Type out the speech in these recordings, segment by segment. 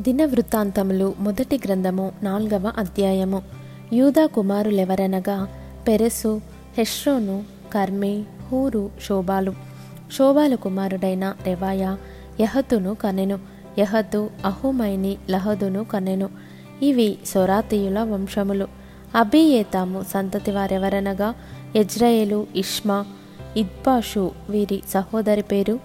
దిన వృత్తాంతములు మొదటి గ్రంథము నాల్గవ అధ్యాయము. యూదా కుమారులెవరనగా పెరెసు హెష్రోను కర్మే హూరు శోభాలు శోభాలు కుమారుడైన రెవాయ యహతును కనెను. యహతు అహుమైని లహదును కనెను. ఇవి సొరాతీయుల వంశములు. అభియేతాము సంతతి వారెవరనగా యజ్రయేలు ఇష్మా ఇద్బాషు వీరి సహోదరి పేరు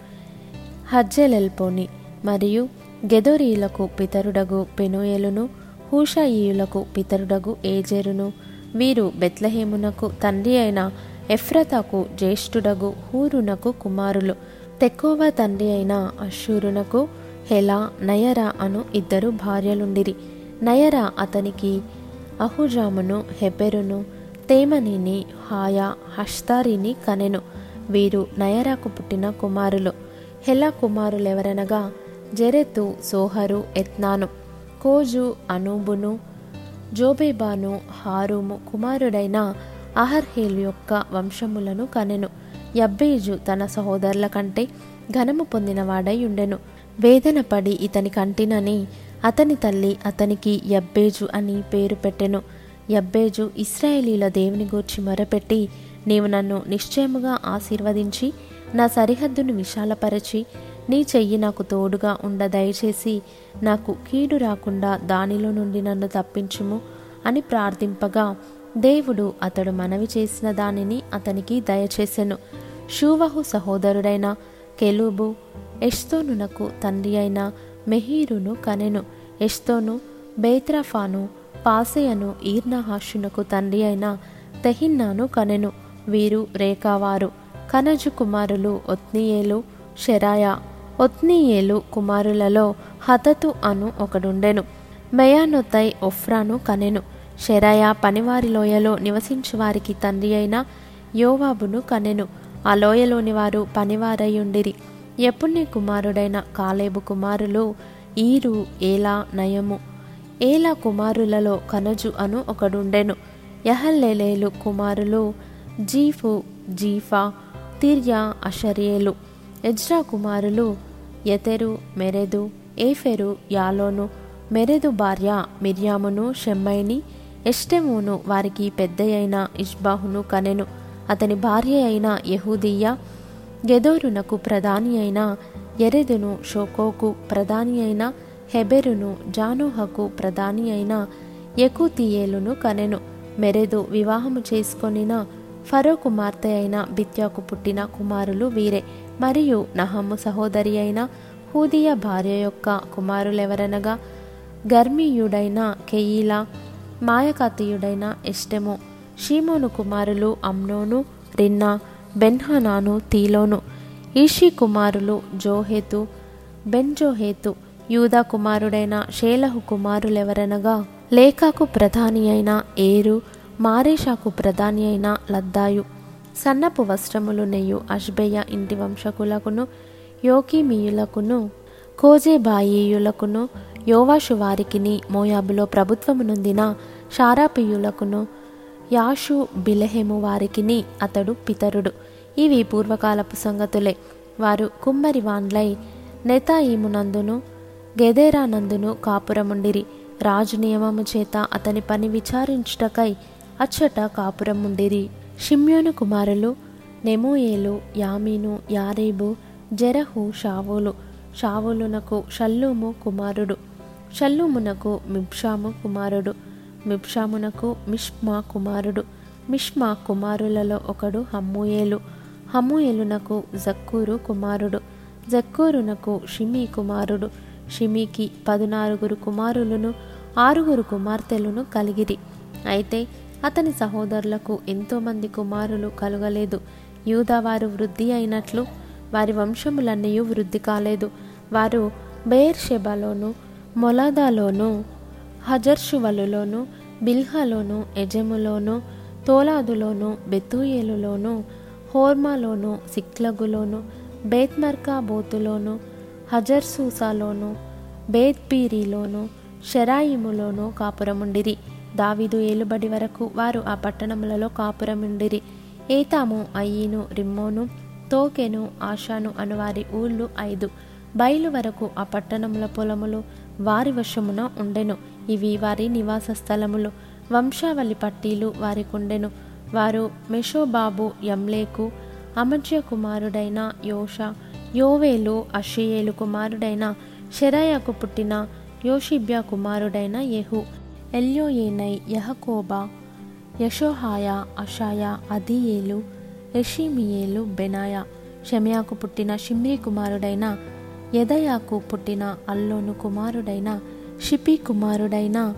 హజ్జెలెల్పోని మరియు గెదోరీయులకు పితరుడగు పెనుయేలును హూషాయియులకు పితరుడగు ఏజెరును. వీరు బెత్లహేమునకు తండ్రి అయిన ఎఫ్రతకు జ్యేష్ఠుడగు హూరునకు కుమారులు. తెక్కువ తండ్రి అయిన అశ్షూరునకు హెలా నయర అను ఇద్దరు భార్యలుండిరి. నయర అతనికి అహుజామును హెబెరును తేమనిని హాయా హష్తారిని కనెను. వీరు నయరాకు పుట్టిన కుమారులు. హెలా కుమారులెవరనగా జెరెతు సోహరు ఎత్నాను కోజు అనూబును జోబేబాను హారుము కుమారుడైన అహర్హేల్ యొక్క వంశములను కనెను. యబ్బేజు తన సహోదరుల కంటే ఘనము పొందినవాడై ఉండెను. వేదన పడి ఇతని కంటినని అతని తల్లి అతనికి యబ్బేజు అని పేరు పెట్టెను. యబ్బేజు ఇస్రాయేలీల దేవుని గూర్చి మొరపెట్టి నీవు నన్ను నిశ్చయముగా ఆశీర్వదించి నా సరిహద్దును విశాలపరచి నీ చెయ్యి నాకు తోడుగా ఉండ దయచేసి నాకు కీడు రాకుండా దానిలో నుండి నన్ను తప్పించుము అని ప్రార్థింపగా దేవుడు అతడు మనవి చేసిన దానిని అతనికి దయచేసెను. షూవహు సహోదరుడైన కెలూబు ఎస్తోనునకు తండ్రి అయిన మెహీరును కనెను. ఎస్తోను బేత్రఫాను పాసెయను ఈర్నహాషునకు తండ్రి అయిన తెహిన్నాను కనెను. వీరు రేఖావారు కనజు కుమారులు ఒత్నియేలు షెరాయా. ఒత్నీయేలు కుమారులలో హతతు అను ఒకడుండెను. మెయానొతై ఒఫ్రాను కనెను. షెరయ పనివారి లోయలో నివసించువారికి తండ్రి అయిన యోవాబును కనెను. ఆ లోయలోని వారు పనివారయ్యుండిరి. ఎపుణ్య కుమారుడైన కాలేబు కుమారులు ఈరు ఏలా నయము. ఏలా కుమారులలో కనజు అను ఒకడుండెను. యహల్లేలేలు కుమారులు జీఫు జీఫా తిర్యా అషరియేలు. ఎజ్రా కుమారులు ఎతెరు మెరెదు ఏఫెరు యాలోను మెరెదు భార్య మిర్యామును షెమ్మైని ఎష్టెమును వారికి పెద్దయైన ఇష్బాహును కనెను. అతని భార్య అయిన యహూదీయ గెదోరునకు ప్రధాని అయిన ఎరెదును షోకోకు ప్రధాని అయిన హెబెరును జానోహకు ప్రధాని అయిన యకుతీయేలును కనెను. మెరెదు వివాహము చేసుకొనిన ఫరో కుమార్తె అయిన బిత్యాకు పుట్టిన కుమారులు వీరే. మరియు నహము సహోదరి అయిన హూదియ భార్య యొక్క కుమారులెవరనగా గర్మీయుడైన కెయీలా మాయకాతీయుడైన ఇష్టము షీమోను కుమారులు అమ్నోను రిన్నా బెన్హనాను తీలోను ఈషి కుమారులు జోహేతు బెన్జోహేతు యూదా కుమారుడైన షేలహు కుమారులెవరనగా లేఖాకు ప్రధాని అయిన ఏరు మారేషాకు ప్రధాని అయిన లద్దాయు. సన్నపు వస్త్రములు నెయ్యు అష్బయ్య ఇంటి వంశకులకును యోకిమీయులకును కోజేబాయియులకును యోవాషు వారికిని మోయాబులో ప్రభుత్వము నొందిన షారాపియులకును యాషు బిలహెము వారికిని అతడు పితరుడు. ఇవి పూర్వకాలపు సంగతులే. వారు కుమ్మరి వాన్లై నెతాయిమునందును గెదేరానందును కాపురముండిరి. రాజు నియమము చేత అతని పని విచారించుటకై అచ్చట కాపురముండిరి. షిమ్యోను కుమారులు నెమోయేలు యామీను యారేబు జెరహు షావులు. షావులునకు షల్లూము కుమారుడు. షల్లూమునకు మిబ్షాము కుమారుడు. మిబ్షామునకు మిష్మా కుమారుడు. మిష్మా కుమారులలో ఒకడు హమ్ముయేలు. హమ్ముయేలునకు జక్కూరు కుమారుడు. జక్కూరునకు షిమీ కుమారుడు. షిమీకి పదునారుగురు కుమారులను ఆరుగురు కుమార్తెలను కలిగిరి. అయితే అతని సహోదరులకు ఎంతోమంది కుమారులు కలుగలేదు. యూదావారు వృద్ధి అయినట్లు వారి వంశములన్నీ వృద్ధి కాలేదు. వారు బెయిర్షెబాలోను మొలాదాలోను హజర్షువలులోను బిల్హాలోను ఎజెములోను తోలాదులోను బెతూయేలులోను హోర్మాలోను సిక్లగులోను బేత్మర్కా బోతులోను హజర్సూసాలోను బేత్పీరిలోను షెరాయిములోను కాపురముండిరి. దావీదు ఏలుబడి వరకు వారు ఆ పట్టణములలో కాపురముండిరి. ఏతాము అయ్యిను రిమ్మోను తోకెను ఆషాను అనువారి ఊళ్ళు ఐదు. బయలు వరకు ఆ పట్టణముల పొలములు వారి వశమున ఉండెను. ఇవి వారి నివాస స్థలములు. వంశావళి పట్టీలు వారికుండెను. వారు మెషోబాబు యమ్లేకు అమజ్య కుమారుడైన యోష యోవేలు అషియేలు కుమారుడైన షెరాయకు పుట్టిన యోషిబ్యా కుమారుడైన యెహు ఎల్యోయేనై యహకోబా యశోహాయ అషాయ అదియేలు ఎషిమియేలు బెనాయ షమయాకు పుట్టిన షిమ్రీ కుమారుడైన యదయాకు పుట్టిన అల్లోను కుమారుడైన షిపి కుమారుడైన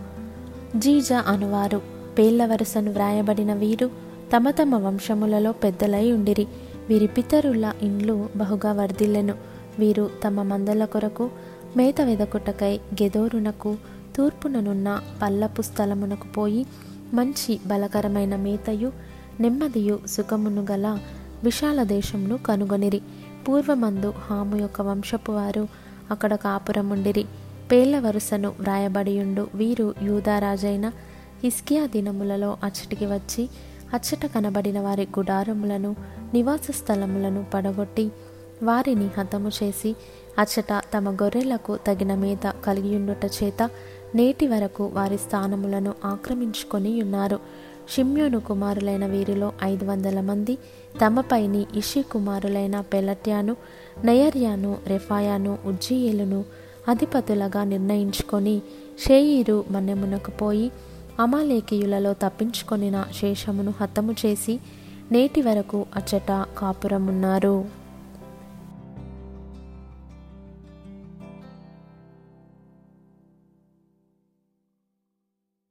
జీజ అనువారు. పేళ్ళ వరుసను వ్రాయబడిన వీరు తమ తమ వంశములలో పెద్దలై ఉండిరి. వీరి పితరుల ఇండ్లు బహుగా వర్ధిల్లెను. వీరు తమ మందల కొరకు మేత వెదకుటకై గెదోరునకు తూర్పుననున్న పల్లపు స్థలమునకు పోయి మంచి బలకరమైన మేతయు నెమ్మదియు సుఖమును గల విశాల దేశమును కనుగొనిరి. పూర్వమందు హాము యొక్క వంశపు వారు అక్కడ కాపురముండిరి. పేళ్ళ వరుసను వ్రాయబడియుండు వీరు యూదారాజైన హిస్కియా దినములలో అచ్చటికి వచ్చి అచ్చట కనబడిన వారి గుడారములను నివాస స్థలములను పడగొట్టి వారిని హతము చేసి అచ్చట తమ గొర్రెలకు తగిన మేత కలిగియుండుట చేత నేటి వరకు వారి స్థానములను ఆక్రమించుకొని ఉన్నారు. షిమ్యోను కుమారులైన వీరిలో ఐదు వందల మంది తమపైని ఇషి కుమారులైన పెలట్యాను నయర్యాను రెఫాయాను ఉజ్జీయులను అధిపతులుగా నిర్ణయించుకొని షేయిరు మన్నెమునకు పోయి అమాలేకీయులలో తప్పించుకొనిన శేషమును హతము చేసి నేటి వరకు అచ్చట కాపురమున్నారు.